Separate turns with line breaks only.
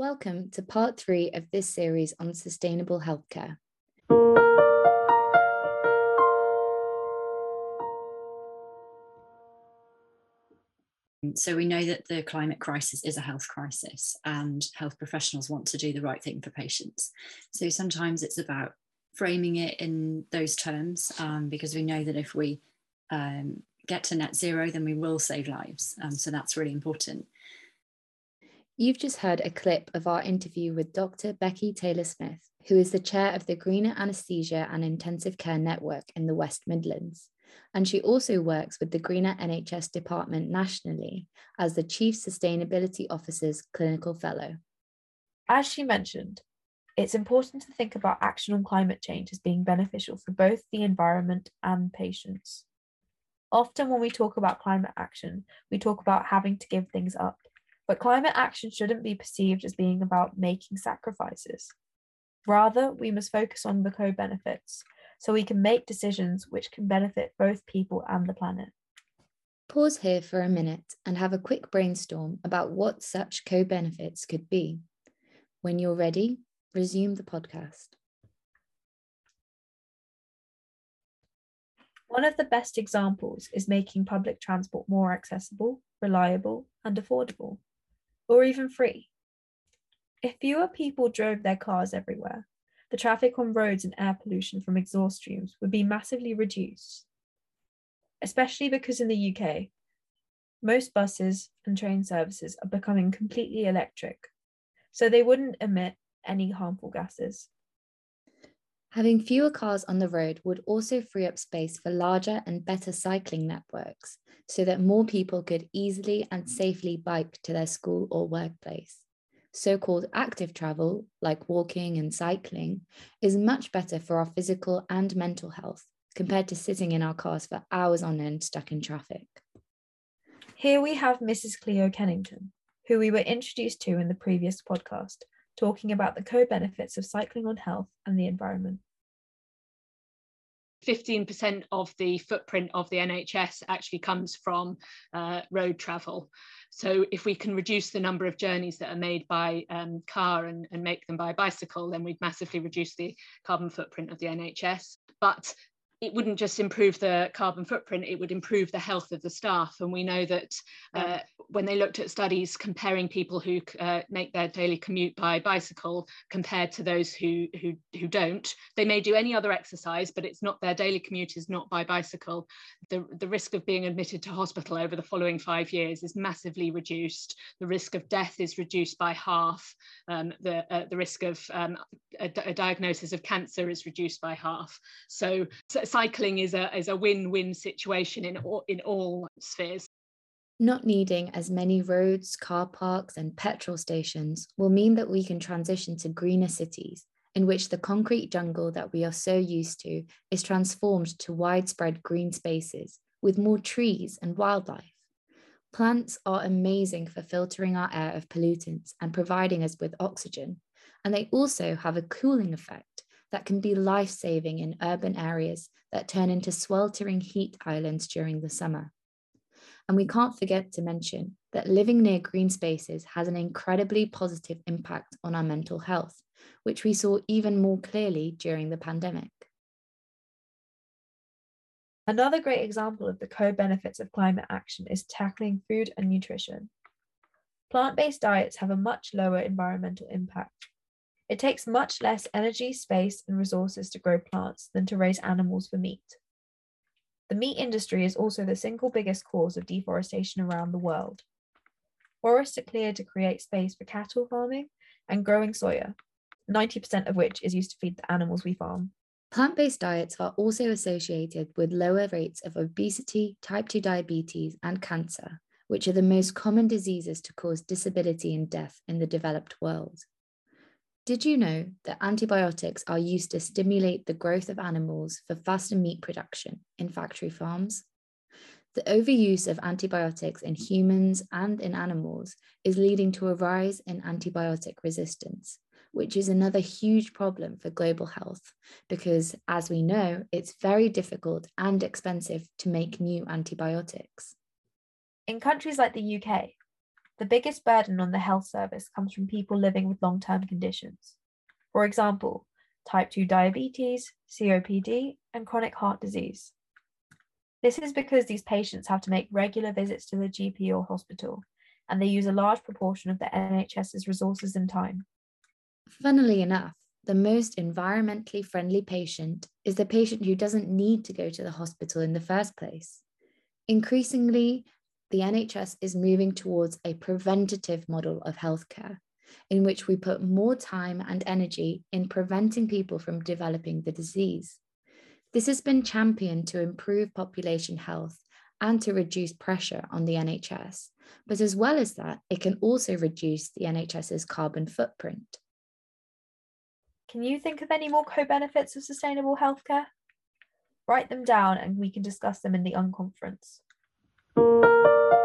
Welcome to part three of this series on sustainable healthcare.
So, we know that the climate crisis is a health crisis, and health professionals want to do the right thing for patients. So, sometimes it's about framing it in those terms um, because we know that if we um, get to net zero, then we will save lives. Um, so that's really important.
You've just heard a clip of our interview with Dr. Becky Taylor Smith, who is the chair of the Greener Anaesthesia and Intensive Care Network in the West Midlands. And she also works with the Greener NHS department nationally as the Chief Sustainability Officer's Clinical Fellow.
As she mentioned, it's important to think about action on climate change as being beneficial for both the environment and patients. Often, when we talk about climate action, we talk about having to give things up, but climate action shouldn't be perceived as being about making sacrifices. Rather, we must focus on the co benefits so we can make decisions which can benefit both people and the planet.
Pause here for a minute and have a quick brainstorm about what such co benefits could be. When you're ready, resume the podcast.
One of the best examples is making public transport more accessible, reliable, and affordable, or even free. If fewer people drove their cars everywhere, the traffic on roads and air pollution from exhaust streams would be massively reduced. Especially because in the UK, most buses and train services are becoming completely electric, so they wouldn't emit any harmful gases.
Having fewer cars on the road would also free up space for larger and better cycling networks so that more people could easily and safely bike to their school or workplace. So called active travel, like walking and cycling, is much better for our physical and mental health compared to sitting in our cars for hours on end stuck in traffic.
Here we have Mrs. Cleo Kennington, who we were introduced to in the previous podcast, talking about the co benefits of cycling on health and the environment.
15% of the footprint of the NHS actually comes from uh, road travel. So if we can reduce the number of journeys that are made by um, car and, and make them by bicycle, then we'd massively reduce the carbon footprint of the NHS. But it wouldn't just improve the carbon footprint, it would improve the health of the staff. And we know that uh, when they looked at studies comparing people who uh, make their daily commute by bicycle compared to those who, who, who don't, they may do any other exercise, but it's not their daily commute is not by bicycle. The, the risk of being admitted to hospital over the following five years is massively reduced. The risk of death is reduced by half. Um, the, uh, the risk of um, a, a, diagnosis of cancer is reduced by half. So, so cycling is a is a win-win situation in all, in all spheres.
Not needing as many roads, car parks, and petrol stations will mean that we can transition to greener cities in which the concrete jungle that we are so used to is transformed to widespread green spaces with more trees and wildlife. Plants are amazing for filtering our air of pollutants and providing us with oxygen, and they also have a cooling effect that can be life saving in urban areas that turn into sweltering heat islands during the summer. And we can't forget to mention that living near green spaces has an incredibly positive impact on our mental health, which we saw even more clearly during the pandemic.
Another great example of the co benefits of climate action is tackling food and nutrition. Plant based diets have a much lower environmental impact it takes much less energy, space, and resources to grow plants than to raise animals for meat. The meat industry is also the single biggest cause of deforestation around the world. Forests are cleared to create space for cattle farming and growing soya, 90% of which is used to feed the animals we farm.
Plant based diets are also associated with lower rates of obesity, type 2 diabetes, and cancer, which are the most common diseases to cause disability and death in the developed world. Did you know that antibiotics are used to stimulate the growth of animals for faster meat production in factory farms? The overuse of antibiotics in humans and in animals is leading to a rise in antibiotic resistance, which is another huge problem for global health because, as we know, it's very difficult and expensive to make new antibiotics.
In countries like the UK, the biggest burden on the health service comes from people living with long term conditions. For example, type 2 diabetes, COPD, and chronic heart disease. This is because these patients have to make regular visits to the GP or hospital, and they use a large proportion of the NHS's resources and time.
Funnily enough, the most environmentally friendly patient is the patient who doesn't need to go to the hospital in the first place. Increasingly, the NHS is moving towards a preventative model of healthcare, in which we put more time and energy in preventing people from developing the disease. This has been championed to improve population health and to reduce pressure on the NHS. But as well as that, it can also reduce the NHS's carbon footprint.
Can you think of any more co benefits of sustainable healthcare? Write them down and we can discuss them in the unconference. Thank you.